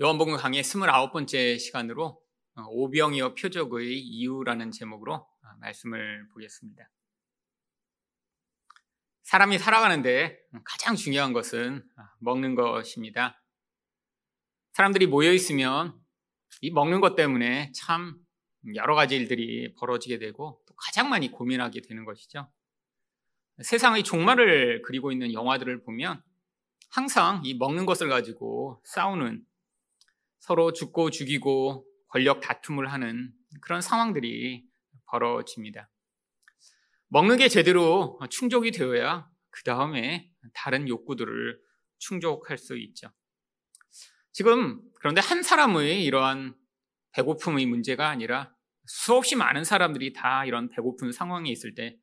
요한복음 강의 29번째 시간으로 어, 오병이어 표적의 이유라는 제목으로 어, 말씀을 보겠습니다. 사람이 살아가는데 가장 중요한 것은 어, 먹는 것입니다. 사람들이 모여 있으면 이 먹는 것 때문에 참 여러 가지 일들이 벌어지게 되고 또 가장 많이 고민하게 되는 것이죠. 세상의 종말을 그리고 있는 영화들을 보면 항상 이 먹는 것을 가지고 싸우는 서로 죽고 죽이고 권력 다툼을 하는 그런 상황들이 벌어집니다. 먹는 게 제대로 충족이 되어야 그 다음에 다른 욕구들을 충족할 수 있죠. 지금 그런데 한 사람의 이러한 배고픔의 문제가 아니라 수없이 많은 사람들이 다 이런 배고픈 상황에 있을 때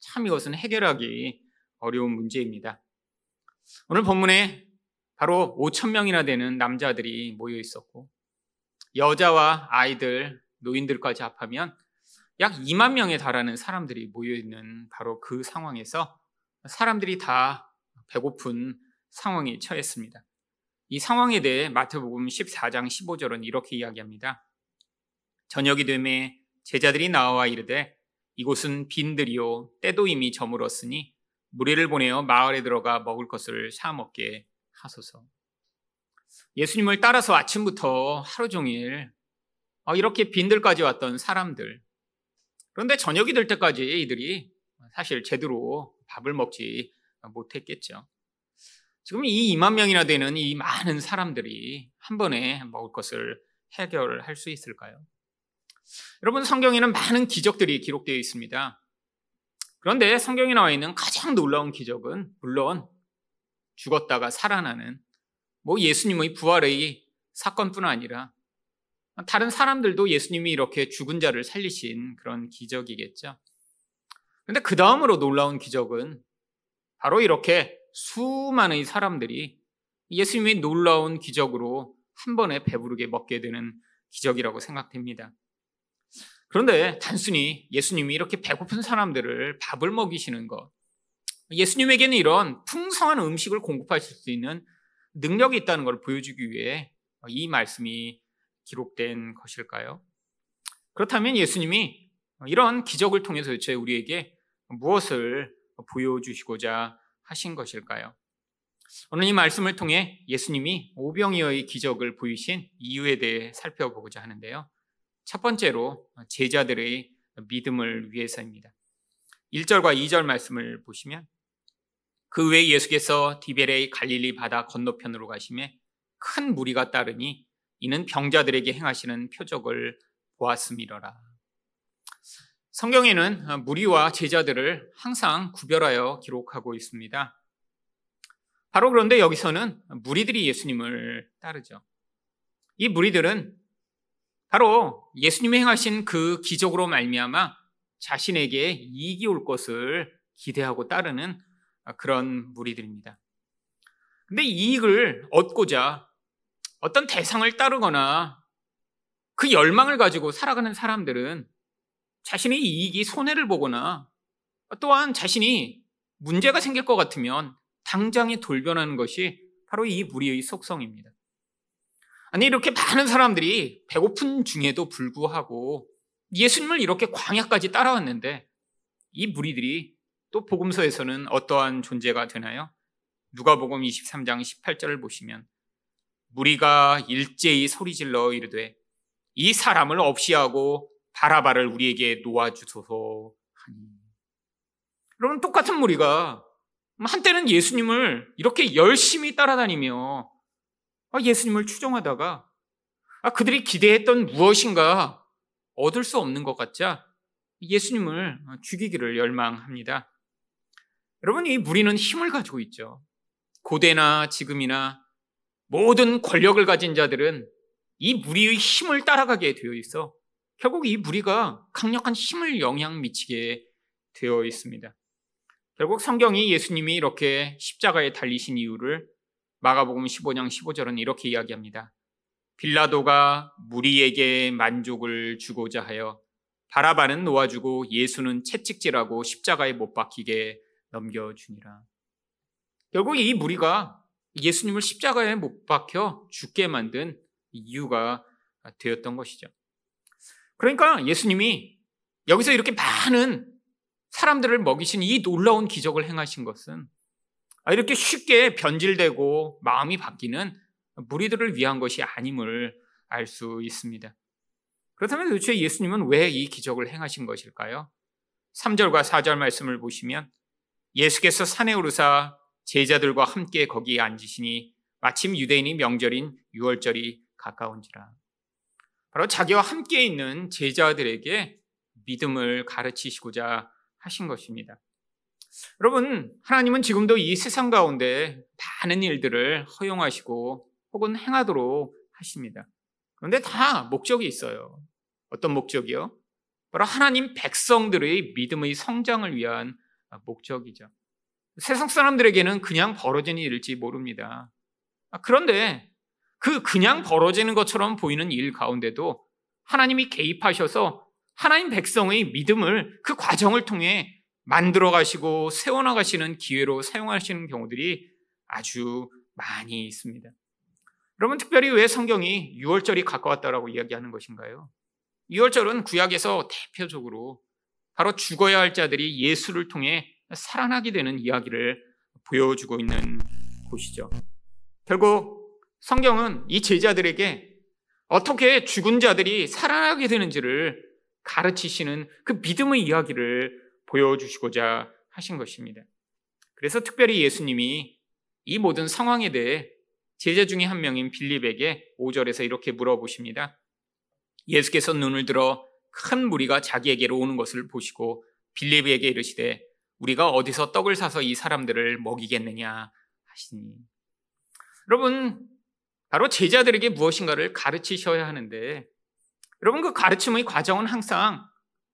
참 이것은 해결하기 어려운 문제입니다. 오늘 본문에 바로 5천 명이나 되는 남자들이 모여 있었고 여자와 아이들, 노인들까지 합하면 약 2만 명에 달하는 사람들이 모여 있는 바로 그 상황에서 사람들이 다 배고픈 상황에 처했습니다. 이 상황에 대해 마태복음 14장 15절은 이렇게 이야기합니다. 저녁이 되매 제자들이 나와 이르되 이곳은 빈들이요 때도 이미 저물었으니 무리를 보내어 마을에 들어가 먹을 것을 사 먹게 하소서. 예수님을 따라서 아침부터 하루 종일 어, 이렇게 빈들까지 왔던 사람들. 그런데 저녁이 될 때까지 이들이 사실 제대로 밥을 먹지 못했겠죠. 지금 이 2만 명이나 되는 이 많은 사람들이 한 번에 먹을 것을 해결할 수 있을까요? 여러분, 성경에는 많은 기적들이 기록되어 있습니다. 그런데 성경에 나와 있는 가장 놀라운 기적은 물론 죽었다가 살아나는 뭐 예수님의 부활의 사건뿐 아니라 다른 사람들도 예수님이 이렇게 죽은 자를 살리신 그런 기적이겠죠. 그런데 그 다음으로 놀라운 기적은 바로 이렇게 수많은 사람들이 예수님의 놀라운 기적으로 한 번에 배부르게 먹게 되는 기적이라고 생각됩니다. 그런데 단순히 예수님이 이렇게 배고픈 사람들을 밥을 먹이시는 것, 예수님에게는 이런 풍성한 음식을 공급하실 수 있는 능력이 있다는 걸 보여주기 위해 이 말씀이 기록된 것일까요? 그렇다면 예수님이 이런 기적을 통해서 도대체 우리에게 무엇을 보여주시고자 하신 것일까요? 오늘 이 말씀을 통해 예수님이 오병이어의 기적을 보이신 이유에 대해 살펴보고자 하는데요. 첫 번째로 제자들의 믿음을 위해서입니다. 1절과 2절 말씀을 보시면 그 외에 예수께서 디베레의 갈릴리 바다 건너편으로 가심에 큰 무리가 따르니 이는 병자들에게 행하시는 표적을 보았음이러라. 성경에는 무리와 제자들을 항상 구별하여 기록하고 있습니다. 바로 그런데 여기서는 무리들이 예수님을 따르죠. 이 무리들은 바로 예수님이 행하신 그 기적으로 말미암아 자신에게 이익이 올 것을 기대하고 따르는 그런 무리들입니다. 근데 이익을 얻고자 어떤 대상을 따르거나 그 열망을 가지고 살아가는 사람들은 자신의 이익이 손해를 보거나 또한 자신이 문제가 생길 것 같으면 당장에 돌변하는 것이 바로 이 무리의 속성입니다. 아니, 이렇게 많은 사람들이 배고픈 중에도 불구하고 예수님을 이렇게 광야까지 따라왔는데 이 무리들이 또 복음서에서는 어떠한 존재가 되나요? 누가복음 23장 18절을 보시면 무리가 일제히 소리질러 이르되 이 사람을 없이 하고 바라바를 우리에게 놓아 주소서 하니. 여러분 똑같은 무리가 한때는 예수님을 이렇게 열심히 따라다니며 예수님을 추종하다가 그들이 기대했던 무엇인가 얻을 수 없는 것 같자 예수님을 죽이기를 열망합니다. 여러분, 이 무리는 힘을 가지고 있죠. 고대나 지금이나 모든 권력을 가진 자들은 이 무리의 힘을 따라가게 되어 있어 결국 이 무리가 강력한 힘을 영향 미치게 되어 있습니다. 결국 성경이 예수님이 이렇게 십자가에 달리신 이유를 마가복음 15장 15절은 이렇게 이야기합니다. 빌라도가 무리에게 만족을 주고자 하여 바라바는 놓아주고 예수는 채찍질하고 십자가에 못 박히게 넘겨주니라. 결국 이 무리가 예수님을 십자가에 못 박혀 죽게 만든 이유가 되었던 것이죠. 그러니까 예수님이 여기서 이렇게 많은 사람들을 먹이신 이 놀라운 기적을 행하신 것은 이렇게 쉽게 변질되고 마음이 바뀌는 무리들을 위한 것이 아님을 알 수 있습니다. 그렇다면 도대체 예수님은 왜 이 기적을 행하신 것일까요? 3절과 4절 말씀을 보시면 예수께서 산에 오르사 제자들과 함께 거기에 앉으시니 마침 유대인이 명절인 6월절이 가까운지라. 바로 자기와 함께 있는 제자들에게 믿음을 가르치시고자 하신 것입니다. 여러분, 하나님은 지금도 이 세상 가운데 많은 일들을 허용하시고 혹은 행하도록 하십니다. 그런데 다 목적이 있어요. 어떤 목적이요? 바로 하나님 백성들의 믿음의 성장을 위한 목적이죠. 세상 사람들에게는 그냥 벌어지는 일일지 모릅니다. 아, 그런데 그 그냥 벌어지는 것처럼 보이는 일 가운데도 하나님이 개입하셔서 하나님 백성의 믿음을 그 과정을 통해 만들어 가시고 세워나 가시는 기회로 사용하시는 경우들이 아주 많이 있습니다. 여러분, 특별히 왜 성경이 6월절이 가까웠다라고 이야기하는 것인가요? 6월절은 구약에서 대표적으로 바로 죽어야 할 자들이 예수를 통해 살아나게 되는 이야기를 보여주고 있는 곳이죠. 결국 성경은 이 제자들에게 어떻게 죽은 자들이 살아나게 되는지를 가르치시는 그 믿음의 이야기를 보여주시고자 하신 것입니다. 그래서 특별히 예수님이 이 모든 상황에 대해 제자 중에 한 명인 빌립에게 5절에서 이렇게 물어보십니다. 예수께서 눈을 들어 큰 무리가 자기에게로 오는 것을 보시고 빌립에게 이르시되 우리가 어디서 떡을 사서 이 사람들을 먹이겠느냐 하시니 여러분 바로 제자들에게 무엇인가를 가르치셔야 하는데 여러분 그 가르침의 과정은 항상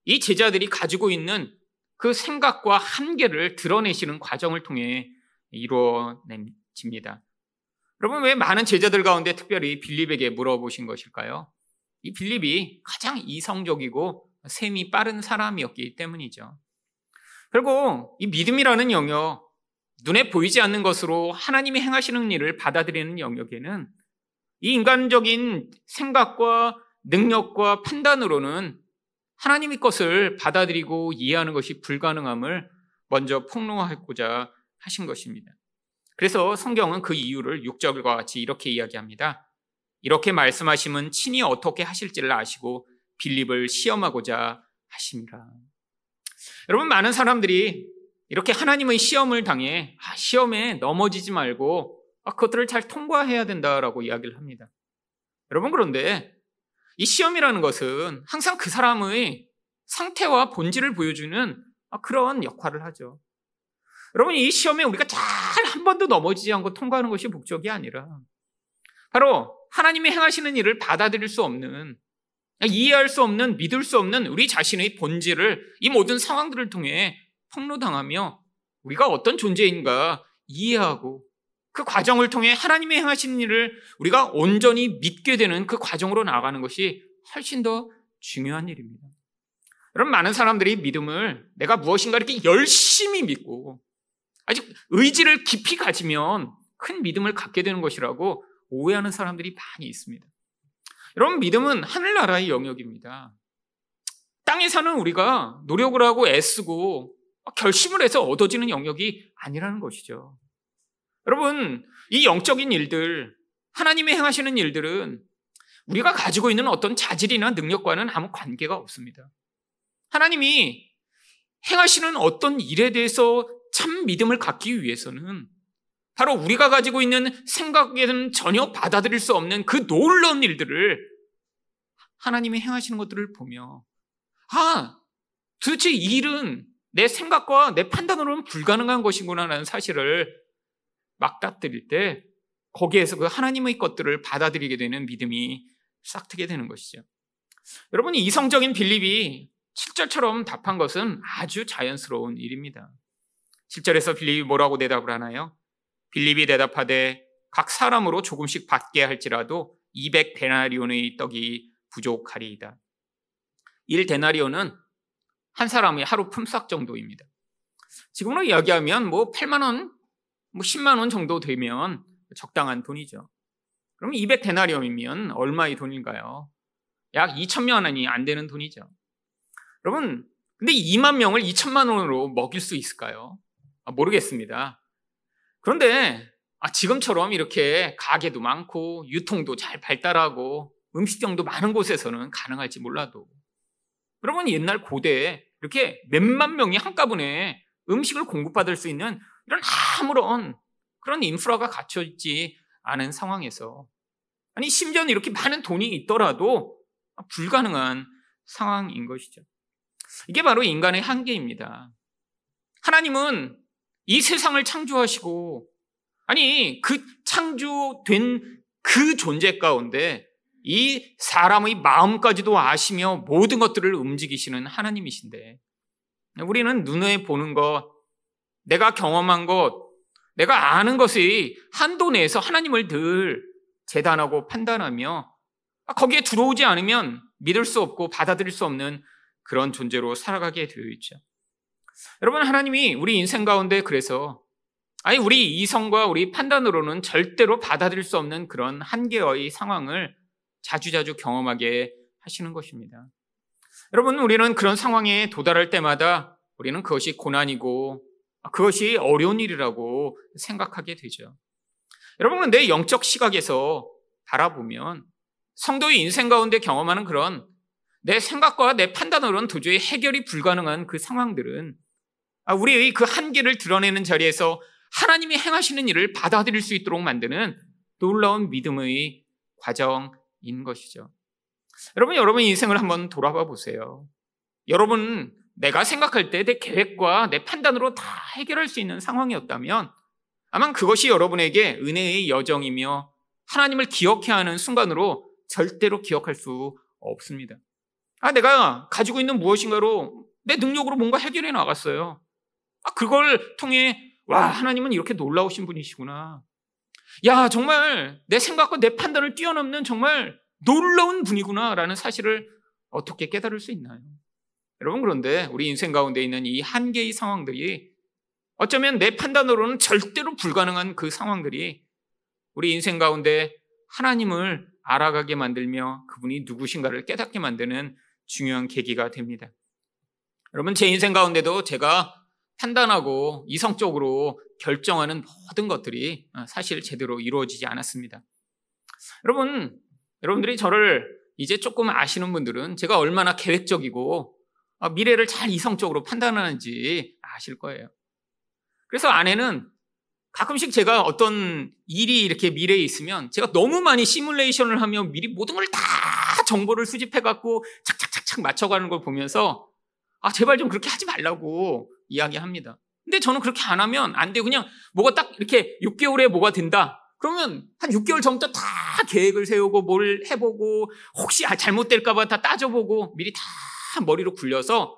이 제자들이 가지고 있는 그 생각과 한계를 드러내시는 과정을 통해 이루어집니다. 여러분 왜 많은 제자들 가운데 특별히 빌립에게 물어보신 것일까요? 이 빌립이 가장 이성적이고 셈이 빠른 사람이었기 때문이죠. 결국 이 믿음이라는 영역, 눈에 보이지 않는 것으로 하나님이 행하시는 일을 받아들이는 영역에는 이 인간적인 생각과 능력과 판단으로는 하나님의 것을 받아들이고 이해하는 것이 불가능함을 먼저 폭로하고자 하신 것입니다. 그래서 성경은 그 이유를 6절과 같이 이렇게 이야기합니다. 이렇게 말씀하시면 친히 어떻게 하실지를 아시고 빌립을 시험하고자 하십니다. 여러분 많은 사람들이 이렇게 하나님의 시험을 당해 아, 시험에 넘어지지 말고 아, 그것들을 잘 통과해야 된다라고 이야기를 합니다. 여러분 그런데 이 시험이라는 것은 항상 그 사람의 상태와 본질을 보여주는 아, 그런 역할을 하죠. 여러분 이 시험에 우리가 잘 한 번도 넘어지지 않고 통과하는 것이 목적이 아니라 바로 하나님이 행하시는 일을 받아들일 수 없는 이해할 수 없는 믿을 수 없는 우리 자신의 본질을 이 모든 상황들을 통해 폭로당하며 우리가 어떤 존재인가 이해하고 그 과정을 통해 하나님이 행하시는 일을 우리가 온전히 믿게 되는 그 과정으로 나아가는 것이 훨씬 더 중요한 일입니다. 여러분 많은 사람들이 믿음을 내가 무엇인가 이렇게 열심히 믿고 아직 의지를 깊이 가지면 큰 믿음을 갖게 되는 것이라고 오해하는 사람들이 많이 있습니다. 여러분, 믿음은 하늘나라의 영역입니다. 땅에 사는 우리가 노력을 하고 애쓰고 결심을 해서 얻어지는 영역이 아니라는 것이죠. 여러분, 이 영적인 일들, 하나님이 행하시는 일들은 우리가 가지고 있는 어떤 자질이나 능력과는 아무 관계가 없습니다. 하나님이 행하시는 어떤 일에 대해서 참 믿음을 갖기 위해서는 바로 우리가 가지고 있는 생각에는 전혀 받아들일 수 없는 그 놀라운 일들을 하나님이 행하시는 것들을 보며 아 도대체 이 일은 내 생각과 내 판단으로는 불가능한 것이구나라는 사실을 막닥뜨릴 때 거기에서 그 하나님의 것들을 받아들이게 되는 믿음이 싹트게 되는 것이죠. 여러분이 이성적인 빌립이 7절처럼 답한 것은 아주 자연스러운 일입니다. 7절에서 빌립이 뭐라고 대답을 하나요? 빌립이 대답하되 각 사람으로 조금씩 받게 할지라도 200 데나리온의 떡이 부족하리이다. 1 데나리온은 한 사람의 하루 품삯 정도입니다. 지금으로 이야기하면 뭐 8만 원, 뭐 10만 원 정도 되면 적당한 돈이죠. 그럼 200데나리움이면 얼마의 돈인가요? 약 2천만 원이 안 되는 돈이죠. 여러분, 근데 2만 명을 2천만 원으로 먹일 수 있을까요? 아, 모르겠습니다. 그런데 아, 지금처럼 이렇게 가게도 많고 유통도 잘 발달하고 음식점도 많은 곳에서는 가능할지 몰라도 여러분 옛날 고대에 이렇게 몇만 명이 한꺼번에 음식을 공급받을 수 있는 이런 아무런 그런 인프라가 갖춰 있지 않은 상황에서 아니 심지어는 이렇게 많은 돈이 있더라도 불가능한 상황인 것이죠. 이게 바로 인간의 한계입니다. 하나님은 이 세상을 창조하시고 아니 그 창조된 그 존재 가운데 이 사람의 마음까지도 아시며 모든 것들을 움직이시는 하나님이신데 우리는 눈에 보는 것, 내가 경험한 것, 내가 아는 것의 한도 내에서 하나님을 늘 재단하고 판단하며 거기에 들어오지 않으면 믿을 수 없고 받아들일 수 없는 그런 존재로 살아가게 되어 있죠. 여러분, 하나님이 우리 인생 가운데 그래서 아니, 우리 이성과 우리 판단으로는 절대로 받아들일 수 없는 그런 한계의 상황을 자주자주 경험하게 하시는 것입니다. 여러분, 우리는 그런 상황에 도달할 때마다 우리는 그것이 고난이고 그것이 어려운 일이라고 생각하게 되죠. 여러분, 내 영적 시각에서 바라보면 성도의 인생 가운데 경험하는 그런 내 생각과 내 판단으로는 도저히 해결이 불가능한 그 상황들은 우리의 그 한계를 드러내는 자리에서 하나님이 행하시는 일을 받아들일 수 있도록 만드는 놀라운 믿음의 과정인 것이죠. 여러분, 여러분 인생을 한번 돌아봐 보세요. 여러분, 내가 생각할 때 내 계획과 내 판단으로 다 해결할 수 있는 상황이었다면 아마 그것이 여러분에게 은혜의 여정이며 하나님을 기억해야 하는 순간으로 절대로 기억할 수 없습니다. 아, 내가 가지고 있는 무엇인가로 내 능력으로 뭔가 해결해 나갔어요. 아, 그걸 통해 와, 하나님은 이렇게 놀라우신 분이시구나. 야, 정말 내 생각과 내 판단을 뛰어넘는 정말 놀라운 분이구나라는 사실을 어떻게 깨달을 수 있나요? 여러분, 그런데 우리 인생 가운데 있는 이 한계의 상황들이 어쩌면 내 판단으로는 절대로 불가능한 그 상황들이 우리 인생 가운데 하나님을 알아가게 만들며 그분이 누구신가를 깨닫게 만드는 중요한 계기가 됩니다. 여러분, 제 인생 가운데도 제가 판단하고 이성적으로 결정하는 모든 것들이 사실 제대로 이루어지지 않았습니다. 여러분, 여러분들이 저를 이제 조금 아시는 분들은 제가 얼마나 계획적이고 미래를 잘 이성적으로 판단하는지 아실 거예요. 그래서 아내는 가끔씩 제가 어떤 일이 이렇게 미래에 있으면 제가 너무 많이 시뮬레이션을 하며 미리 모든 걸 다 정보를 수집해 갖고 착착착착 맞춰가는 걸 보면서 아, 제발 좀 그렇게 하지 말라고 이야기합니다. 근데 저는 그렇게 안 하면 안 돼요. 그냥 뭐가 딱 이렇게 6개월에 뭐가 된다. 그러면 한 6개월 전부터 다 계획을 세우고 뭘 해보고 혹시 아, 잘못될까봐 다 따져보고 미리 다 머리로 굴려서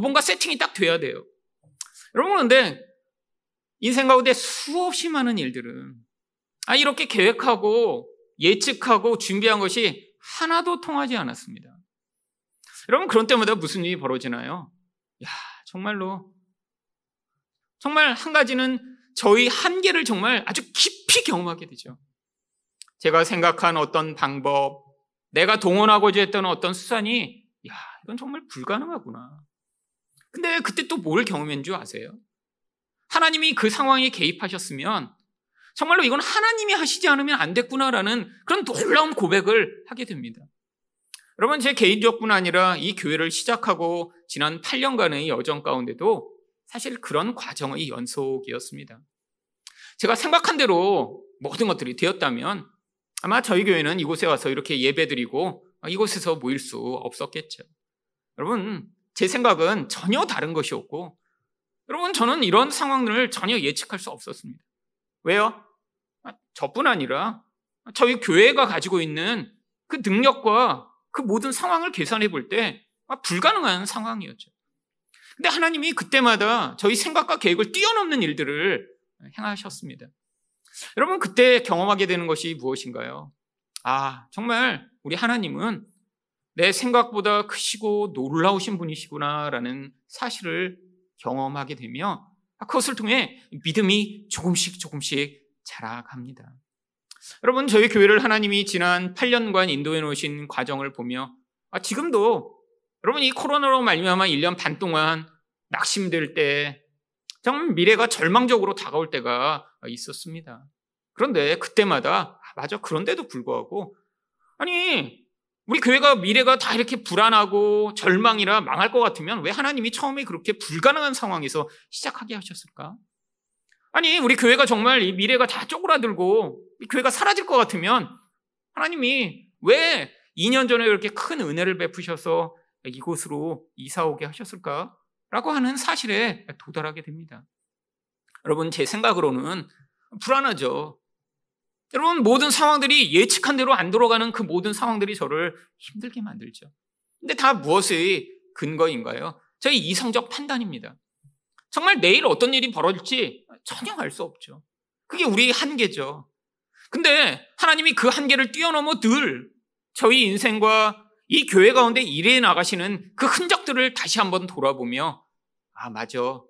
뭔가 세팅이 딱 돼야 돼요. 여러분 그런데 인생 가운데 수없이 많은 일들은 아 이렇게 계획하고 예측하고 준비한 것이 하나도 통하지 않았습니다. 여러분 그런 때마다 무슨 일이 벌어지나요? 야 정말로 정말 한 가지는 저희 한계를 정말 아주 깊이 경험하게 되죠. 제가 생각한 어떤 방법, 내가 동원하고자 했던 어떤 수단이, 야, 이건 정말 불가능하구나. 근데 그때 또 뭘 경험한 줄 아세요? 하나님이 그 상황에 개입하셨으면 정말로 이건 하나님이 하시지 않으면 안 됐구나라는 그런 놀라운 고백을 하게 됩니다. 여러분, 제 개인적뿐 아니라 이 교회를 시작하고 지난 8년간의 여정 가운데도 사실 그런 과정의 연속이었습니다. 제가 생각한 대로 모든 것들이 되었다면 아마 저희 교회는 이곳에 와서 이렇게 예배드리고 이곳에서 모일 수 없었겠죠. 여러분, 제 생각은 전혀 다른 것이었고, 여러분, 저는 이런 상황을 전혀 예측할 수 없었습니다. 왜요? 저뿐 아니라 저희 교회가 가지고 있는 그 능력과 그 모든 상황을 계산해 볼 때 불가능한 상황이었죠. 근데 하나님이 그때마다 저희 생각과 계획을 뛰어넘는 일들을 행하셨습니다. 여러분, 그때 경험하게 되는 것이 무엇인가요? 아, 정말 우리 하나님은 내 생각보다 크시고 놀라우신 분이시구나라는 사실을 경험하게 되며 그것을 통해 믿음이 조금씩 조금씩 자라갑니다. 여러분, 저희 교회를 하나님이 지난 8년간 인도해 놓으신 과정을 보며 아, 지금도 여러분 이 코로나로 말미암아 1년 반 동안 낙심될 때 정말 미래가 절망적으로 다가올 때가 있었습니다. 그런데 그때마다 아, 맞아 그런데도 불구하고 아니 우리 교회가 미래가 다 이렇게 불안하고 절망이라 망할 것 같으면 왜 하나님이 처음에 그렇게 불가능한 상황에서 시작하게 하셨을까? 아니 우리 교회가 정말 이 미래가 다 쪼그라들고 이 교회가 사라질 것 같으면 하나님이 왜 2년 전에 그렇게 큰 은혜를 베푸셔서 이곳으로 이사 오게 하셨을까? 라고 하는 사실에 도달하게 됩니다. 여러분, 제 생각으로는 불안하죠. 여러분, 모든 상황들이 예측한 대로 안 돌아가는 그 모든 상황들이 저를 힘들게 만들죠. 근데 다 무엇의 근거인가요? 저희 이성적 판단입니다. 정말 내일 어떤 일이 벌어질지 전혀 알 수 없죠. 그게 우리 한계죠. 근데 하나님이 그 한계를 뛰어넘어 늘 저희 인생과 이 교회 가운데 일해 나가시는 그 흔적들을 다시 한번 돌아보며 아, 맞아.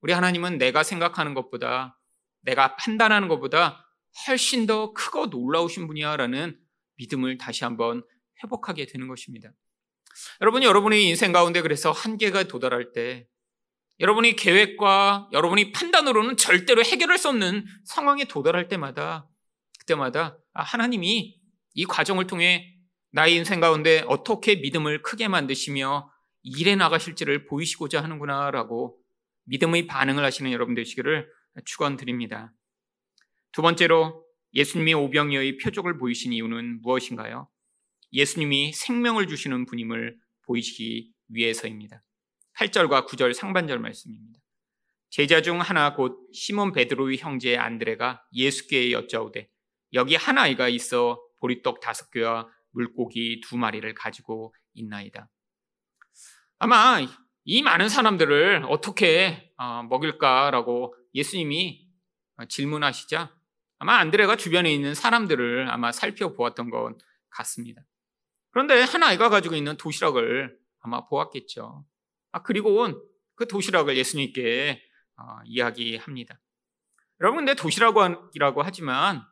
우리 하나님은 내가 생각하는 것보다 내가 판단하는 것보다 훨씬 더 크고 놀라우신 분이야라는 믿음을 다시 한번 회복하게 되는 것입니다. 여러분이 여러분의 인생 가운데 그래서 한계가 도달할 때 여러분이 계획과 여러분이 판단으로는 절대로 해결할 수 없는 상황에 도달할 때마다 그때마다 아, 하나님이 이 과정을 통해 나의 인생 가운데 어떻게 믿음을 크게 만드시며 일해 나가실지를 보이시고자 하는구나라고 믿음의 반응을 하시는 여러분 되시기를 축원드립니다. 두 번째로 예수님이 오병이어의 표적을 보이신 이유는 무엇인가요? 예수님이 생명을 주시는 분임을 보이시기 위해서입니다. 8절과 9절 상반절 말씀입니다. 제자 중 하나 곧 시몬 베드로의 형제 안드레가 예수께 여짜오되 여기 한 아이가 있어 보리떡 다섯 개와 물고기 두 마리를 가지고 있나이다. 아마 이 많은 사람들을 어떻게 어, 먹일까라고 예수님이 질문하시자 아마 안드레가 주변에 있는 사람들을 아마 살펴보았던 것 같습니다. 그런데 한 아이가 가지고 있는 도시락을 아마 보았겠죠. 아, 그리고 그 도시락을 예수님께 어, 이야기합니다. 여러분, 근데 도시락이라고 하지만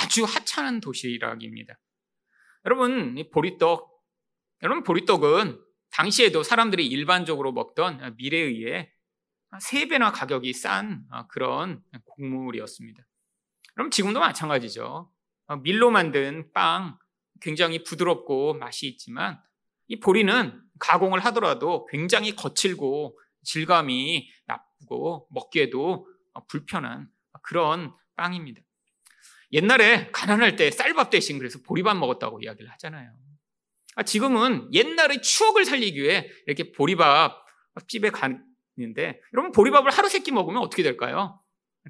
아주 하찮은 도시락입니다. 여러분, 보리떡. 여러분, 보리떡은 당시에도 사람들이 일반적으로 먹던 밀에 의해 세 배나 가격이 싼 그런 곡물이었습니다. 그럼 지금도 마찬가지죠. 밀로 만든 빵 굉장히 부드럽고 맛이 있지만 이 보리는 가공을 하더라도 굉장히 거칠고 질감이 나쁘고 먹기에도 불편한 그런 빵입니다. 옛날에 가난할 때 쌀밥 대신 그래서 보리밥 먹었다고 이야기를 하잖아요. 아, 지금은 옛날의 추억을 살리기 위해 이렇게 보리밥 집에 가는데 여러분 보리밥을 하루 세 끼 먹으면 어떻게 될까요?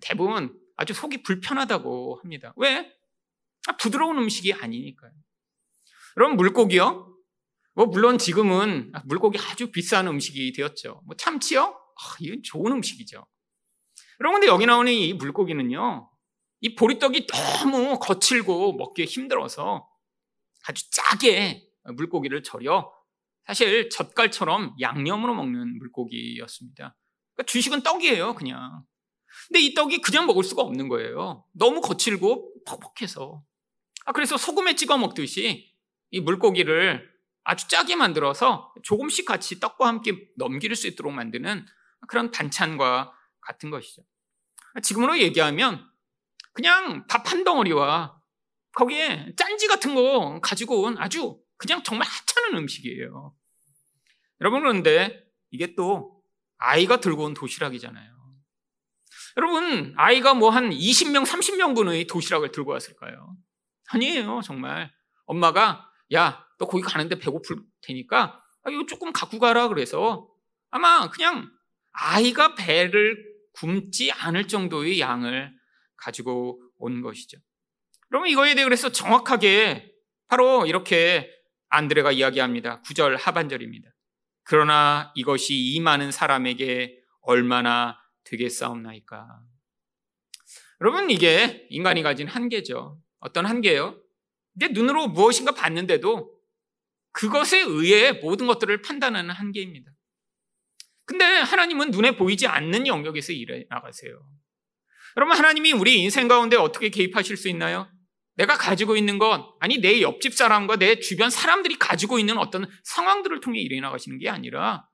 대부분 아주 속이 불편하다고 합니다. 왜? 아, 부드러운 음식이 아니니까요. 여러분 물고기요? 뭐 물론 지금은 물고기 아주 비싼 음식이 되었죠. 뭐 참치요? 아, 이건 좋은 음식이죠. 근데 여기 나오는 이 물고기는요. 이 보리떡이 너무 거칠고 먹기 힘들어서 아주 짜게 물고기를 절여 사실 젓갈처럼 양념으로 먹는 물고기였습니다. 그러니까 주식은 떡이에요, 그냥. 근데 이 떡이 그냥 먹을 수가 없는 거예요. 너무 거칠고 퍽퍽해서. 아, 그래서 소금에 찍어 먹듯이 이 물고기를 아주 짜게 만들어서 조금씩 같이 떡과 함께 넘길 수 있도록 만드는 그런 반찬과 같은 것이죠. 지금으로 얘기하면 그냥 밥 한 덩어리와 거기에 짠지 같은 거 가지고 온 아주 그냥 정말 하찮은 음식이에요. 여러분 그런데 이게 또 아이가 들고 온 도시락이잖아요. 여러분 아이가 뭐 한 20명, 30명분의 도시락을 들고 왔을까요? 아니에요, 정말. 엄마가 야, 너 거기 가는데 배고플 테니까 아, 이거 조금 갖고 가라 그래서 아마 그냥 아이가 배를 굶지 않을 정도의 양을 가지고 온 것이죠. 그러면 이거에 대해 그래서 정확하게 바로 이렇게 안드레가 이야기합니다. 9절 하반절입니다. 그러나 이것이 이 많은 사람에게 얼마나 되겠사옵나이까. 여러분 이게 인간이 가진 한계죠. 어떤 한계요? 이제 눈으로 무엇인가 봤는데도 그것에 의해 모든 것들을 판단하는 한계입니다. 근데 하나님은 눈에 보이지 않는 영역에서 일해 나가세요. 여러분 하나님이 우리 인생 가운데 어떻게 개입하실 수 있나요? 내가 가지고 있는 것, 아니 내 옆집 사람과 내 주변 사람들이 가지고 있는 어떤 상황들을 통해 일해 나가시는 게 아니라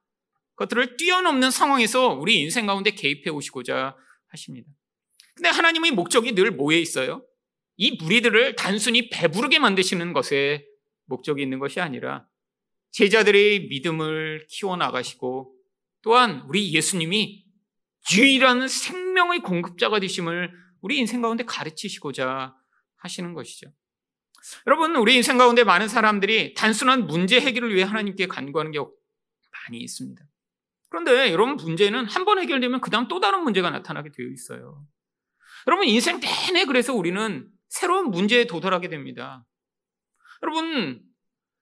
그것들을 뛰어넘는 상황에서 우리 인생 가운데 개입해 오시고자 하십니다. 근데 하나님의 목적이 늘 뭐에 있어요? 이 무리들을 단순히 배부르게 만드시는 것에 목적이 있는 것이 아니라 제자들의 믿음을 키워나가시고 또한 우리 예수님이 유일한 생명의 공급자가 되심을 우리 인생 가운데 가르치시고자 하시는 것이죠. 여러분, 우리 인생 가운데 많은 사람들이 단순한 문제 해결을 위해 하나님께 간구하는 게 많이 있습니다. 그런데 여러분 문제는 한 번 해결되면 그 다음 또 다른 문제가 나타나게 되어 있어요. 여러분 인생 내내 그래서 우리는 새로운 문제에 도달하게 됩니다. 여러분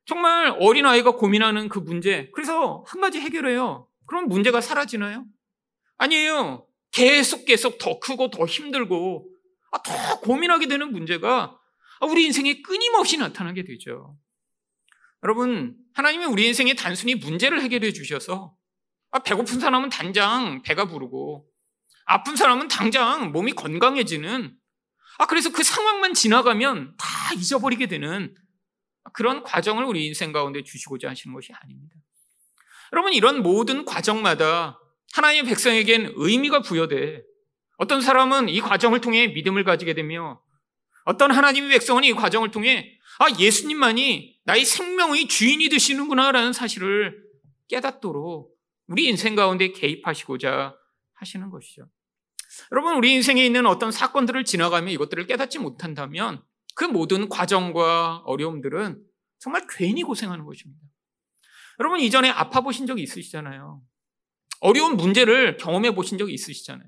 정말 어린아이가 고민하는 그 문제 그래서 한 가지 해결해요. 그럼 문제가 사라지나요? 아니에요. 계속 계속 더 크고 더 힘들고 아, 더 고민하게 되는 문제가 우리 인생에 끊임없이 나타나게 되죠. 여러분, 하나님이 우리 인생에 단순히 문제를 해결해 주셔서 아, 배고픈 사람은 당장 배가 부르고 아픈 사람은 당장 몸이 건강해지는 아, 그래서 그 상황만 지나가면 다 잊어버리게 되는 그런 과정을 우리 인생 가운데 주시고자 하시는 것이 아닙니다. 여러분, 이런 모든 과정마다 하나님의 백성에겐 의미가 부여돼. 어떤 사람은 이 과정을 통해 믿음을 가지게 되며 어떤 하나님의 백성은 이 과정을 통해 아, 예수님만이 나의 생명의 주인이 되시는구나라는 사실을 깨닫도록 우리 인생 가운데 개입하시고자 하시는 것이죠. 여러분, 우리 인생에 있는 어떤 사건들을 지나가며 이것들을 깨닫지 못한다면 그 모든 과정과 어려움들은 정말 괜히 고생하는 것입니다. 여러분, 이전에 아파 보신 적이 있으시잖아요. 어려운 문제를 경험해 보신 적이 있으시잖아요.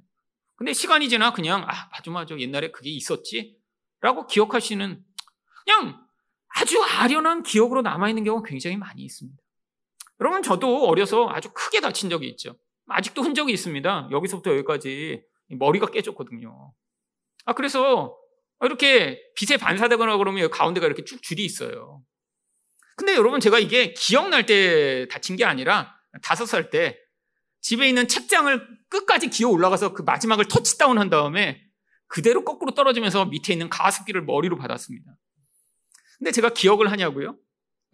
근데 시간이 지나 그냥, 아, 맞아, 맞아. 옛날에 그게 있었지? 라고 기억하시는 그냥 아주 아련한 기억으로 남아 있는 경우가 굉장히 많이 있습니다. 여러분, 저도 어려서 아주 크게 다친 적이 있죠. 아직도 흔적이 있습니다. 여기서부터 여기까지 머리가 깨졌거든요. 아, 그래서 이렇게 빛에 반사되거나 그러면 가운데가 이렇게 쭉 줄이 있어요. 근데 여러분, 제가 이게 기억날 때 다친 게 아니라 다섯 살 때 집에 있는 책장을 끝까지 기어 올라가서 그 마지막을 터치다운 한 다음에 그대로 거꾸로 떨어지면서 밑에 있는 가습기를 머리로 받았습니다. 근데 제가 기억을 하냐고요?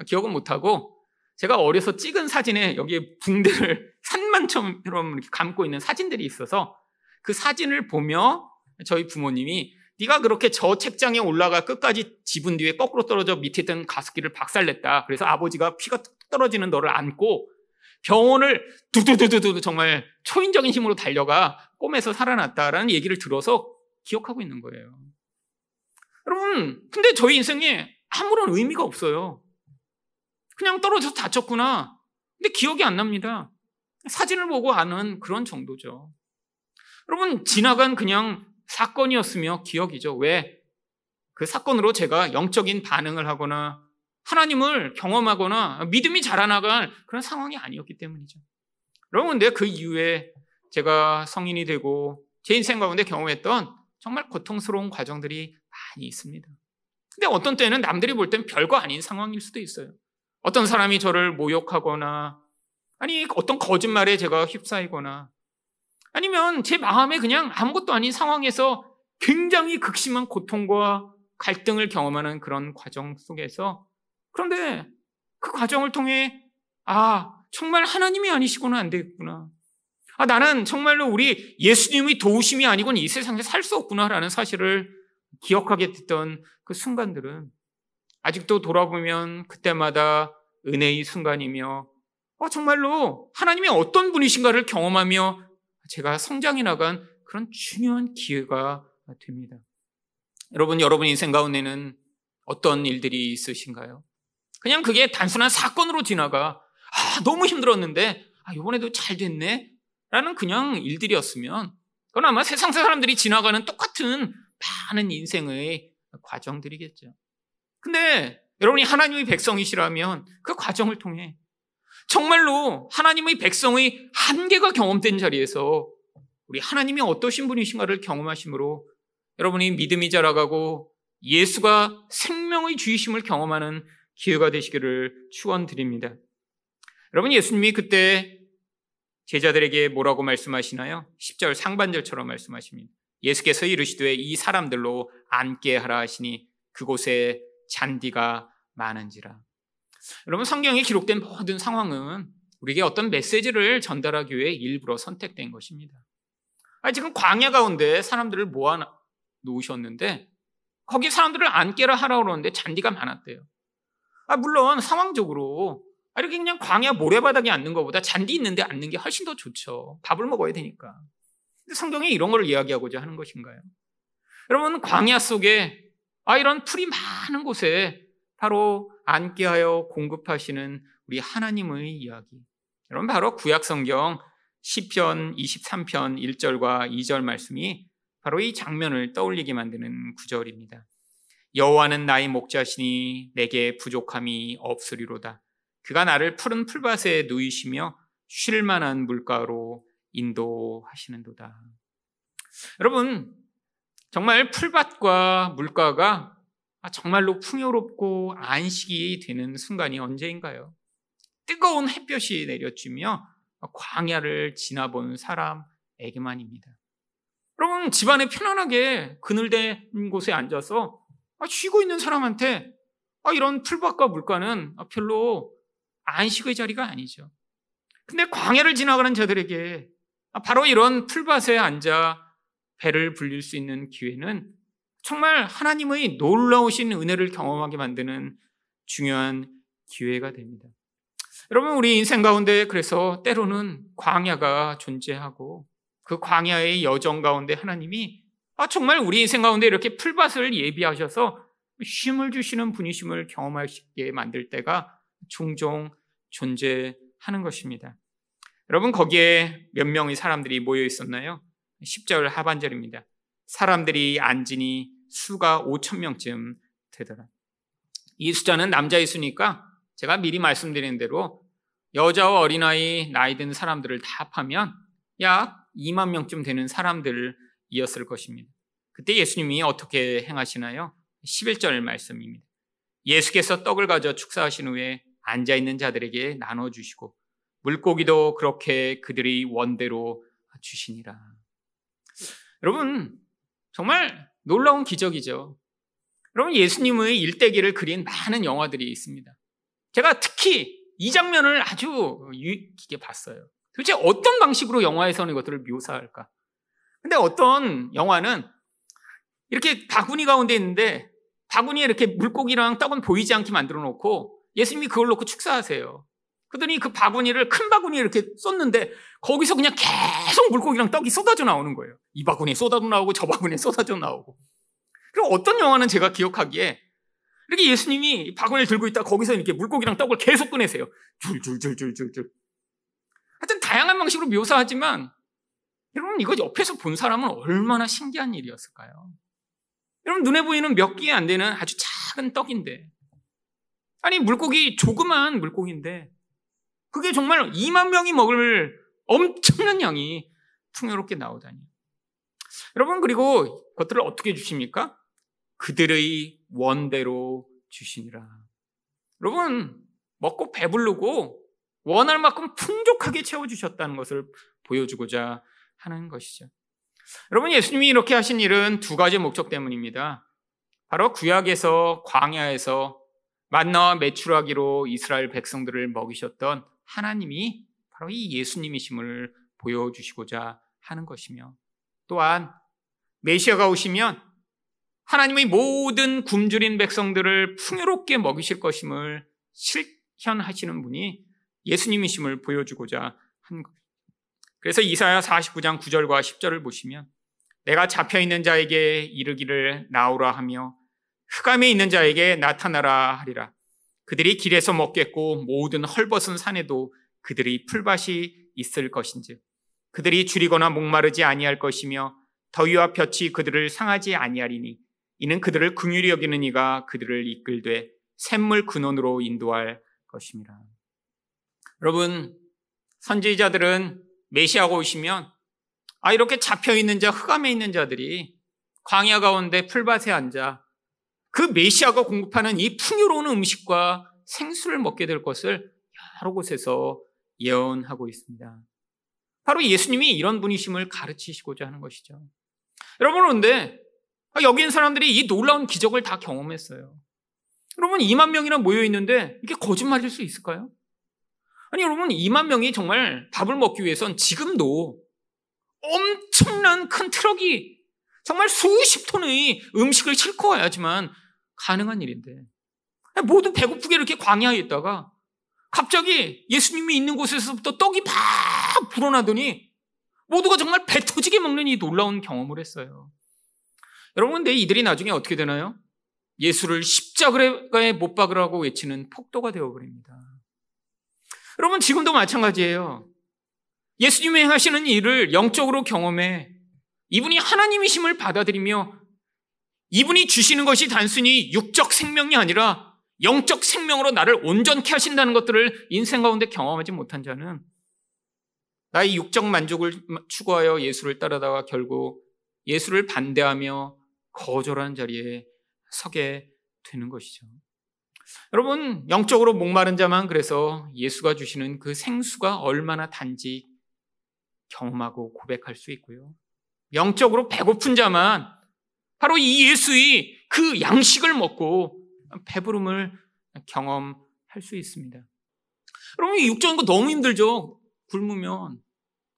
기억은 못하고 제가 어려서 찍은 사진에 여기에 붕대를 산만처럼 이렇게 감고 있는 사진들이 있어서 그 사진을 보며 저희 부모님이 네가 그렇게 저 책장에 올라가 끝까지 지분 뒤에 거꾸로 떨어져 밑에 있던 가습기를 박살냈다. 그래서 아버지가 피가 떨어지는 너를 안고 병원을 두두두두두 정말 초인적인 힘으로 달려가 꿈에서 살아났다라는 얘기를 들어서 기억하고 있는 거예요. 여러분, 근데 저희 인생에 아무런 의미가 없어요. 그냥 떨어져서 다쳤구나. 근데 기억이 안 납니다. 사진을 보고 아는 그런 정도죠. 여러분, 지나간 그냥 사건이었으며 기억이죠. 왜? 그 사건으로 제가 영적인 반응을 하거나 하나님을 경험하거나 믿음이 자라나갈 그런 상황이 아니었기 때문이죠. 여러분, 근데 그 이후에 제가 성인이 되고 제 인생 가운데 경험했던 정말 고통스러운 과정들이 많이 있습니다. 근데 어떤 때는 남들이 볼 땐 별거 아닌 상황일 수도 있어요. 어떤 사람이 저를 모욕하거나 아니 어떤 거짓말에 제가 휩싸이거나 아니면 제 마음에 그냥 아무것도 아닌 상황에서 굉장히 극심한 고통과 갈등을 경험하는 그런 과정 속에서 그런데 그 과정을 통해 아 정말 하나님이 아니시고는 안 되겠구나. 아 나는 정말로 우리 예수님의 도우심이 아니고는 이 세상에 살 수 없구나라는 사실을 기억하게 됐던 그 순간들은 아직도 돌아보면 그때마다 은혜의 순간이며 어, 정말로 하나님이 어떤 분이신가를 경험하며 제가 성장해 나간 그런 중요한 기회가 됩니다. 여러분, 여러분 인생 가운데는 어떤 일들이 있으신가요? 그냥 그게 단순한 사건으로 지나가 아, 너무 힘들었는데 아, 이번에도 잘 됐네? 라는 그냥 일들이었으면 그건 아마 세상 사람들이 지나가는 똑같은 많은 인생의 과정들이겠죠. 근데 여러분이 하나님의 백성이시라면 그 과정을 통해 정말로 하나님의 백성의 한계가 경험된 자리에서 우리 하나님이 어떠신 분이신가를 경험하심으로 여러분이 믿음이 자라가고 예수가 생명의 주이심을 경험하는 기회가 되시기를 축원드립니다. 여러분 예수님이 그때 제자들에게 뭐라고 말씀하시나요? 10절 상반절처럼 말씀하십니다. 예수께서 이르시되 이 사람들로 앉게 하라 하시니 그곳에 잔디가 많은지라. 여러분 성경에 기록된 모든 상황은 우리에게 어떤 메시지를 전달하기 위해 일부러 선택된 것입니다. 아, 지금 광야 가운데 사람들을 모아 놓으셨는데 거기 사람들을 안 깨라 하라고 그러는데 잔디가 많았대요. 아, 물론 상황적으로 아, 이렇게 그냥 광야 모래바닥에 앉는 것보다 잔디 있는데 앉는 게 훨씬 더 좋죠. 밥을 먹어야 되니까. 근데 성경에 이런 걸 이야기하고자 하는 것인가요? 여러분, 광야 속에 아, 이런 풀이 많은 곳에 바로 앉게 하여 공급하시는 우리 하나님의 이야기. 여러분, 바로 구약 성경 10편 23편 1절과 2절 말씀이 바로 이 장면을 떠올리게 만드는 구절입니다. 여호와는 나의 목자시니 내게 부족함이 없으리로다. 그가 나를 푸른 풀밭에 누이시며 쉴 만한 물가로 인도하시는도다. 여러분, 정말 풀밭과 물가가 정말로 풍요롭고 안식이 되는 순간이 언제인가요? 뜨거운 햇볕이 내려주며 광야를 지나본 사람에게만입니다. 여러분, 집안에 편안하게 그늘된 곳에 앉아서 쉬고 있는 사람한테 이런 풀밭과 물가는 별로 안식의 자리가 아니죠. 근데 광야를 지나가는 자들에게 바로 이런 풀밭에 앉아 배를 불릴 수 있는 기회는 정말 하나님의 놀라우신 은혜를 경험하게 만드는 중요한 기회가 됩니다. 여러분, 우리 인생 가운데 그래서 때로는 광야가 존재하고 그 광야의 여정 가운데 하나님이 아, 정말 우리 인생 가운데 이렇게 풀밭을 예비하셔서 쉼을 주시는 분이심을 경험하시게 만들 때가 종종 존재하는 것입니다. 여러분, 거기에 몇 명의 사람들이 모여 있었나요? 10절 하반절입니다. 사람들이 앉으니 수가 5천 명쯤 되더라. 이 숫자는 남자의 수니까 제가 미리 말씀드린 대로 여자와 어린아이, 나이 든 사람들을 다 합하면 약 2만 명쯤 되는 사람들이었을 것입니다. 그때 예수님이 어떻게 행하시나요? 11절 말씀입니다. 예수께서 떡을 가져 축사하신 후에 앉아 있는 자들에게 나눠 주시고 물고기도 그렇게 그들이 원대로 주시니라. 여러분 정말 놀라운 기적이죠. 여러분 예수님의 일대기를 그린 많은 영화들이 있습니다. 제가 특히 이 장면을 아주 유익하게 봤어요. 도대체 어떤 방식으로 영화에서는 이것들을 묘사할까? 근데 어떤 영화는 이렇게 바구니 가운데 있는데 바구니에 이렇게 물고기랑 떡은 보이지 않게 만들어 놓고 예수님이 그걸 놓고 축사하세요. 그러더니 그 바구니를 큰 바구니에 이렇게 쏟는데 거기서 그냥 계속 물고기랑 떡이 쏟아져 나오는 거예요. 이 바구니에 쏟아져 나오고 저 바구니에 쏟아져 나오고. 그리고 어떤 영화는 제가 기억하기에 이렇게 예수님이 바구니를 들고 있다 거기서 이렇게 물고기랑 떡을 계속 꺼내세요. 줄줄줄줄줄줄. 하여튼 다양한 방식으로 묘사하지만 여러분 이거 옆에서 본 사람은 얼마나 신기한 일이었을까요? 여러분 눈에 보이는 몇개안 되는 아주 작은 떡인데 아니 물고기 조그만 물고기인데 그게 정말 2만 명이 먹을 엄청난 양이 풍요롭게 나오다니. 여러분 그리고 그것들을 어떻게 주십니까? 그들의 원대로 주시니라. 여러분 먹고 배부르고 원할 만큼 풍족하게 채워주셨다는 것을 보여주고자 하는 것이죠. 여러분 예수님이 이렇게 하신 일은 두 가지 목적 때문입니다. 바로 구약에서 광야에서 만나와 매출하기로 이스라엘 백성들을 먹이셨던 하나님이 바로 이 예수님이심을 보여주시고자 하는 것이며 또한 메시아가 오시면 하나님의 모든 굶주린 백성들을 풍요롭게 먹이실 것임을 실현하시는 분이 예수님이심을 보여주고자 한 것. 그래서 이사야 49장 9절과 10절을 보시면 내가 잡혀 있는 자에게 이르기를 나오라 하며 흑암에 있는 자에게 나타나라 하리라. 그들이 길에서 먹겠고 모든 헐벗은 산에도 그들이 풀밭이 있을 것인지 그들이 줄이거나 목마르지 아니할 것이며 더위와 볕이 그들을 상하지 아니하리니 이는 그들을 긍휼히 여기는 이가 그들을 이끌되 샘물 근원으로 인도할 것입니다. 여러분 선지자들은 메시아가 오시면 아 이렇게 잡혀 있는 자 흑암에 있는 자들이 광야 가운데 풀밭에 앉아 그 메시아가 공급하는 이 풍요로운 음식과 생수를 먹게 될 것을 여러 곳에서 예언하고 있습니다. 바로 예수님이 이런 분이심을 가르치시고자 하는 것이죠. 여러분, 그런데 아, 여기 있는 사람들이 이 놀라운 기적을 다 경험했어요. 여러분 2만 명이나 모여 있는데 이게 거짓말일 수 있을까요? 아니 여러분 2만 명이 정말 밥을 먹기 위해선 지금도 엄청난 큰 트럭이 정말 수십 톤의 음식을 싣고 와야지만 가능한 일인데 모두 배고프게 이렇게 광야에 있다가 갑자기 예수님이 있는 곳에서부터 떡이 팍 불어나더니 모두가 정말 배 터지게 먹는 이 놀라운 경험을 했어요. 여러분, 근데 이들이 나중에 어떻게 되나요? 예수를 십자가에 못 박으라고 외치는 폭도가 되어버립니다. 여러분, 지금도 마찬가지예요. 예수님이 하시는 일을 영적으로 경험해 이분이 하나님이심을 받아들이며 이분이 주시는 것이 단순히 육적 생명이 아니라 영적 생명으로 나를 온전케 하신다는 것들을 인생 가운데 경험하지 못한 자는 나의 육적 만족을 추구하여 예수를 따르다가 결국 예수를 반대하며 거절하는 자리에 서게 되는 것이죠. 여러분, 영적으로 목마른 자만 그래서 예수가 주시는 그 생수가 얼마나 단지 경험하고 고백할 수 있고요. 영적으로 배고픈 자만 바로 이 예수의 그 양식을 먹고 배부름을 경험할 수 있습니다. 여러분, 육적인 거 너무 힘들죠? 굶으면.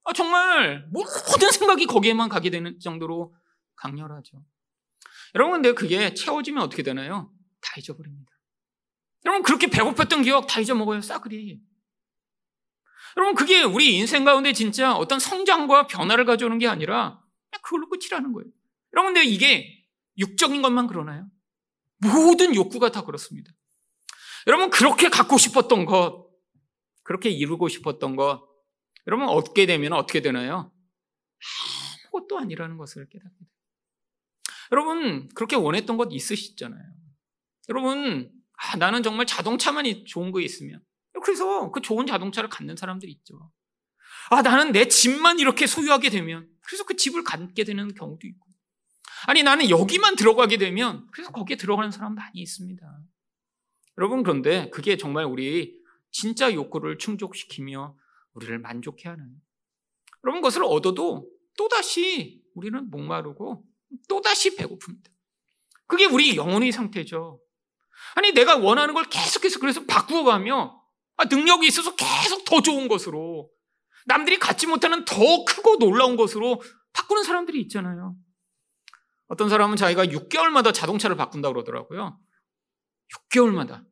아, 정말 모든 생각이 거기에만 가게 되는 정도로 강렬하죠. 여러분, 근데 그게 채워지면 어떻게 되나요? 다 잊어버립니다. 여러분, 그렇게 배고팠던 기억 다 잊어먹어요, 싸그리. 여러분, 그게 우리 인생 가운데 진짜 어떤 성장과 변화를 가져오는 게 아니라 그냥 그걸로 끝이라는 거예요. 여러분, 근데 이게 육적인 것만 그러나요? 모든 욕구가 다 그렇습니다. 여러분, 그렇게 갖고 싶었던 것, 그렇게 이루고 싶었던 것, 여러분, 얻게 되면 어떻게 되나요? 아무것도 아니라는 것을 깨닫게 돼요. 여러분, 그렇게 원했던 것 있으시잖아요. 여러분, 아, 나는 정말 자동차만 좋은 거 있으면. 그래서 그 좋은 자동차를 갖는 사람들이 있죠. 아, 나는 내 집만 이렇게 소유하게 되면. 그래서 그 집을 갖게 되는 경우도 있고. 아니, 나는 여기만 들어가게 되면. 그래서 거기에 들어가는 사람 많이 있습니다. 여러분, 그런데 그게 정말 우리 진짜 욕구를 충족시키며 우리를 만족해 하는. 여러분, 그것을 얻어도 또다시 우리는 목마르고 또다시 배고픕니다. 그게 우리 영혼의 상태죠. 아니, 내가 원하는 걸 계속해서 그래서 바꾸어 가며 아, 능력이 있어서 계속 더 좋은 것으로 남들이 갖지 못하는 더 크고 놀라운 것으로 바꾸는 사람들이 있잖아요. 어떤 사람은 자기가 6개월마다 자동차를 바꾼다 그러더라고요. 6개월마다.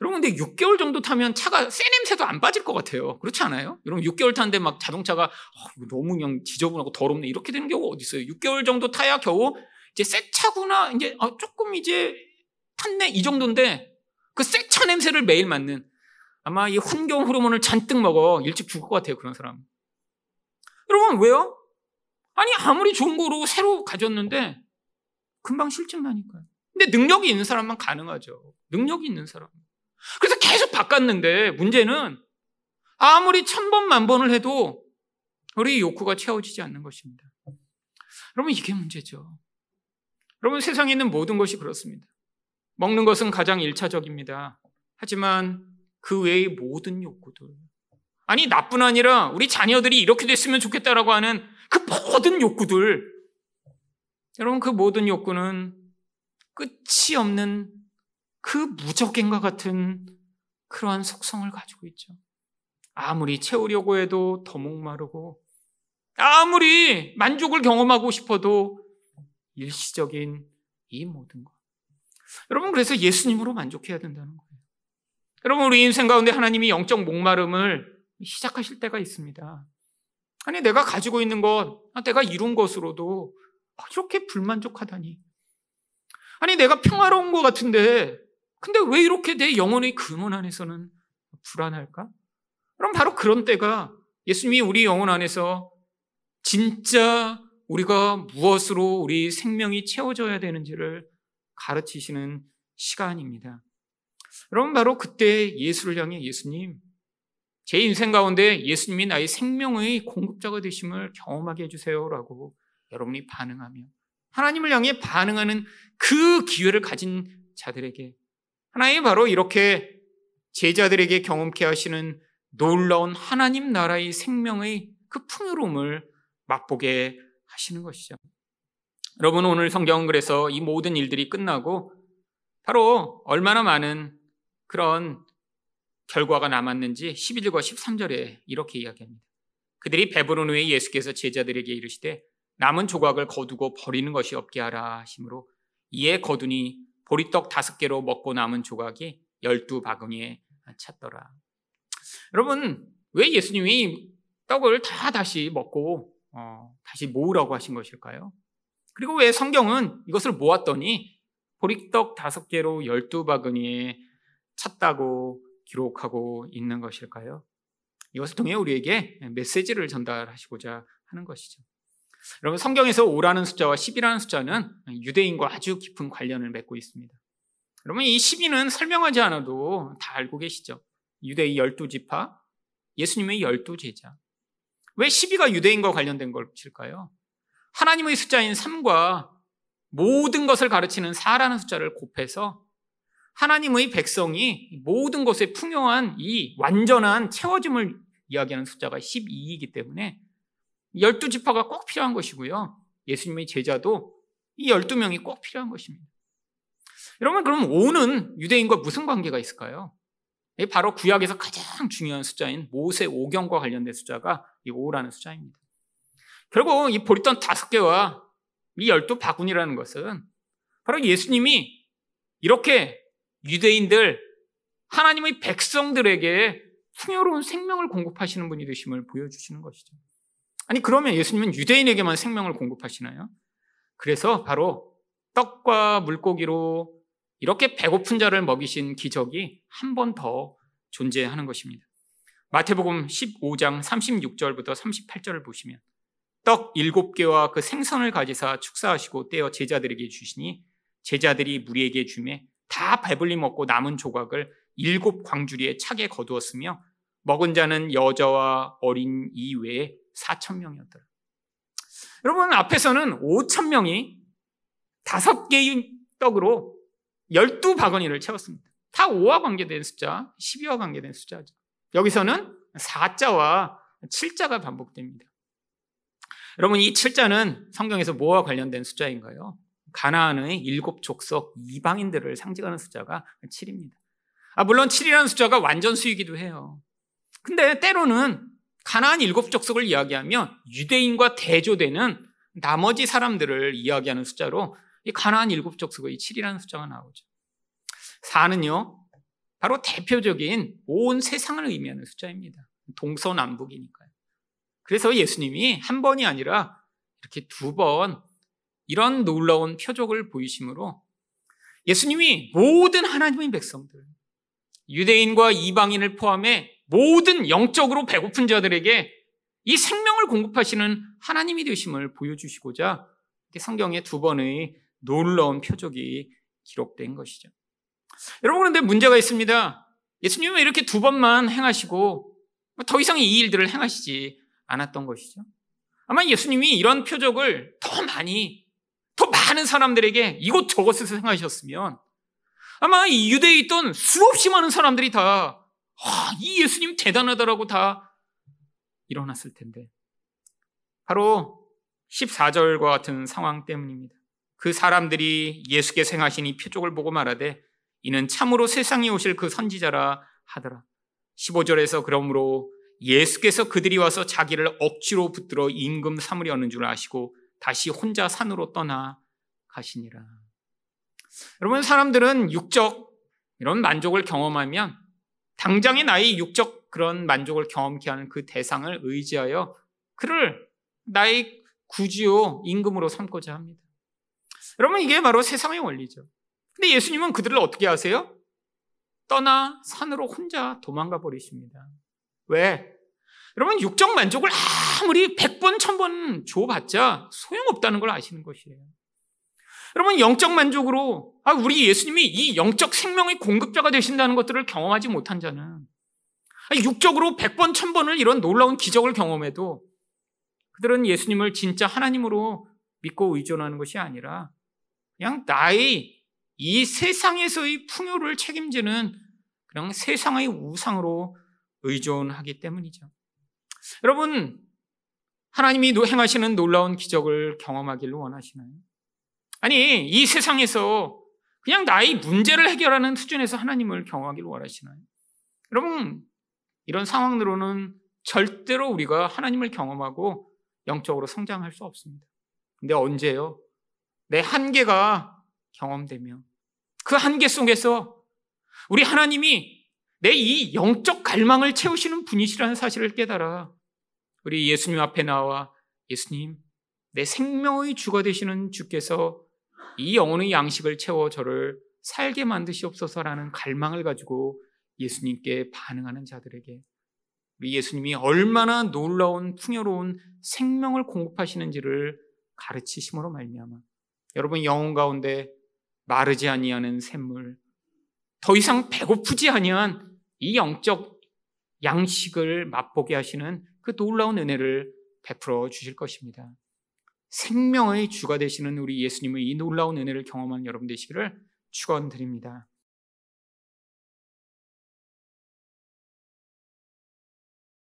여러분, 근데 6개월 정도 타면 차가 새 냄새도 안 빠질 것 같아요. 그렇지 않아요? 여러분, 6개월 타는데 막 자동차가 어, 너무 그냥 지저분하고 더럽네. 이렇게 되는 경우가 어디 있어요? 6개월 정도 타야 겨우 이제 새 차구나. 이제 아, 조금 이제 탔네. 이 정도인데 그 새 차 냄새를 매일 맡는 아마 이 환경 호르몬을 잔뜩 먹어 일찍 죽을 것 같아요. 그런 사람. 여러분, 왜요? 아니, 아무리 좋은 거로 새로 가졌는데 금방 실증 나니까요. 근데 능력이 있는 사람만 가능하죠. 능력이 있는 사람. 그래서 계속 바꿨는데 문제는 아무리 천 번, 만 번을 해도 우리 욕구가 채워지지 않는 것입니다. 여러분, 이게 문제죠. 여러분, 세상에 있는 모든 것이 그렇습니다. 먹는 것은 가장 일차적입니다. 하지만 그 외의 모든 욕구들. 아니, 나뿐 아니라 우리 자녀들이 이렇게 됐으면 좋겠다라고 하는 그 모든 욕구들. 여러분, 그 모든 욕구는 끝이 없는 그 무적행과 같은 그러한 속성을 가지고 있죠. 아무리 채우려고 해도 더 목마르고, 아무리 만족을 경험하고 싶어도 일시적인 이 모든 것. 여러분, 그래서 예수님으로 만족해야 된다는 거예요. 여러분, 우리 인생 가운데 하나님이 영적 목마름을 시작하실 때가 있습니다. 아니, 내가 가지고 있는 것, 아, 내가 이룬 것으로도 이렇게 불만족하다니. 아니, 내가 평화로운 것 같은데 근데 왜 이렇게 내 영혼의 근원 안에서는 불안할까? 그럼 바로 그런 때가 예수님이 우리 영혼 안에서 진짜 우리가 무엇으로 우리 생명이 채워져야 되는지를 가르치시는 시간입니다. 여러분, 바로 그때 예수를 향해 예수님, 제 인생 가운데 예수님이 나의 생명의 공급자가 되심을 경험하게 해주세요라고 여러분이 반응하며 하나님을 향해 반응하는 그 기회를 가진 자들에게 하나님 바로 이렇게 제자들에게 경험케 하시는 놀라운 하나님 나라의 생명의 그 풍요로움을 맛보게 하시는 것이죠. 여러분 오늘 성경은 그래서 이 모든 일들이 끝나고 바로 얼마나 많은 그런 결과가 남았는지 11절과 13절에 이렇게 이야기합니다. 그들이 배부른 후에 예수께서 제자들에게 이르시되 남은 조각을 거두고 버리는 것이 없게 하라 하심으로 이에 거두니 보리떡 다섯 개로 먹고 남은 조각이 열두 바구니에 찼더라. 여러분 왜 예수님이 떡을 다 다시 먹고 어, 다시 모으라고 하신 것일까요? 그리고 왜 성경은 이것을 모았더니 보리떡 다섯 개로 열두 바구니에 찼다고 기록하고 있는 것일까요? 이것을 통해 우리에게 메시지를 전달하시고자 하는 것이죠. 여러분 성경에서 5라는 숫자와 10이라는 숫자는 유대인과 아주 깊은 관련을 맺고 있습니다. 여러분 이 12는 설명하지 않아도 다 알고 계시죠. 유대의 12지파, 예수님의 12제자. 왜 12가 유대인과 관련된 것일까요? 하나님의 숫자인 3과 모든 것을 가르치는 4라는 숫자를 곱해서 하나님의 백성이 모든 것에 풍요한 이 완전한 채워짐을 이야기하는 숫자가 12이기 때문에 12지파가 꼭 필요한 것이고요. 예수님의 제자도 이 12명이 꼭 필요한 것입니다. 여러분, 그럼 5는 유대인과 무슨 관계가 있을까요? 바로 구약에서 가장 중요한 숫자인 모세 오경과 관련된 숫자가 이 5라는 숫자입니다. 결국 이 보리떡 다섯 개와 이 열두 바구니라는 것은 바로 예수님이 이렇게 유대인들 하나님의 백성들에게 풍요로운 생명을 공급하시는 분이 되심을 보여주시는 것이죠. 아니 그러면 예수님은 유대인에게만 생명을 공급하시나요? 그래서 바로 떡과 물고기로 이렇게 배고픈 자를 먹이신 기적이 한 번 더 존재하는 것입니다. 마태복음 15장 36절부터 38절을 보시면 떡 일곱 개와 그 생선을 가지사 축사하시고 떼어 제자들에게 주시니 제자들이 무리에게 주매 다 배불리 먹고 남은 조각을 일곱 광주리에 차게 거두었으며 먹은 자는 여자와 어린 이외에 4천 명이었더라. 여러분 앞에서는 5천 명이 다섯 개의 떡으로 12바구니를 채웠습니다. 다 5와 관계된 숫자, 12와 관계된 숫자죠. 여기서는 4자와 7자가 반복됩니다. 여러분 이 7자는 성경에서 뭐와 관련된 숫자인가요? 가나안의 일곱 족속 이방인들을 상징하는 숫자가 7입니다. 아, 물론 7이라는 숫자가 완전 수이기도 해요. 근데 때로는 가나안 일곱 족속을 이야기하면 유대인과 대조되는 나머지 사람들을 이야기하는 숫자로 이 가나안 일곱 족속의 7이라는 숫자가 나오죠. 4는요, 바로 대표적인 온 세상을 의미하는 숫자입니다. 동서남북이니까요. 그래서 예수님이 한 번이 아니라 이렇게 두 번 이런 놀라운 표적을 보이심으로 예수님이 모든 하나님의 백성들, 유대인과 이방인을 포함해 모든 영적으로 배고픈 자들에게 이 생명을 공급하시는 하나님이 되심을 보여주시고자 성경에 두 번의 놀라운 표적이 기록된 것이죠. 여러분 그런데 문제가 있습니다. 예수님은 이렇게 두 번만 행하시고 더 이상 이 일들을 행하시지 않았던 것이죠. 아마 예수님이 이런 표적을 더 많이, 더 많은 사람들에게 이곳저곳에서 행하셨으면 아마 이 유대에 있던 수없이 많은 사람들이 다, 아, 이 예수님 대단하다라고 다 일어났을 텐데. 바로 14절과 같은 상황 때문입니다. 그 사람들이 예수께 생하신 이 표적을 보고 말하되 이는 참으로 세상에 오실 그 선지자라 하더라. 15절에서 그러므로 예수께서 그들이 와서 자기를 억지로 붙들어 임금 삼으려는 줄 아시고 다시 혼자 산으로 떠나 가시니라. 여러분, 사람들은 육적 이런 만족을 경험하면 당장의 나의 육적 그런 만족을 경험케 하는 그 대상을 의지하여 그를 나의 구주요 임금으로 삼고자 합니다. 여러분, 이게 바로 세상의 원리죠. 근데 예수님은 그들을 어떻게 하세요? 떠나 산으로 혼자 도망가 버리십니다. 왜? 여러분, 육적 만족을 아무리 100번, 1000번 줘봤자 소용없다는 걸 아시는 것이에요. 여러분, 영적 만족으로, 아, 우리 예수님이 이 영적 생명의 공급자가 되신다는 것들을 경험하지 못한 자는, 아, 육적으로 100번, 1000번을 이런 놀라운 기적을 경험해도 그들은 예수님을 진짜 하나님으로 믿고 의존하는 것이 아니라 그냥 나의 이 세상에서의 풍요를 책임지는 그냥 세상의 우상으로 의존하기 때문이죠. 여러분, 하나님이 행하시는 놀라운 기적을 경험하기를 원하시나요? 아니, 이 세상에서 그냥 나의 문제를 해결하는 수준에서 하나님을 경험하기를 원하시나요? 여러분, 이런 상황으로는 절대로 우리가 하나님을 경험하고 영적으로 성장할 수 없습니다. 근데 언제요? 내 한계가 경험되며 그 한계 속에서 우리 하나님이 내 이 영적 갈망을 채우시는 분이시라는 사실을 깨달아 우리 예수님 앞에 나와 예수님, 내 생명의 주가 되시는 주께서 이 영혼의 양식을 채워 저를 살게 만드시옵소서라는 갈망을 가지고 예수님께 반응하는 자들에게 우리 예수님이 얼마나 놀라운 풍요로운 생명을 공급하시는지를 가르치심으로 말미암아 여러분 영혼 가운데 마르지 아니하는 샘물 더 이상 배고프지 아니한 이 영적 양식을 맛보게 하시는 그 놀라운 은혜를 베풀어 주실 것입니다. 생명의 주가 되시는 우리 예수님의 이 놀라운 은혜를 경험한 여러분 되시기를 축원드립니다.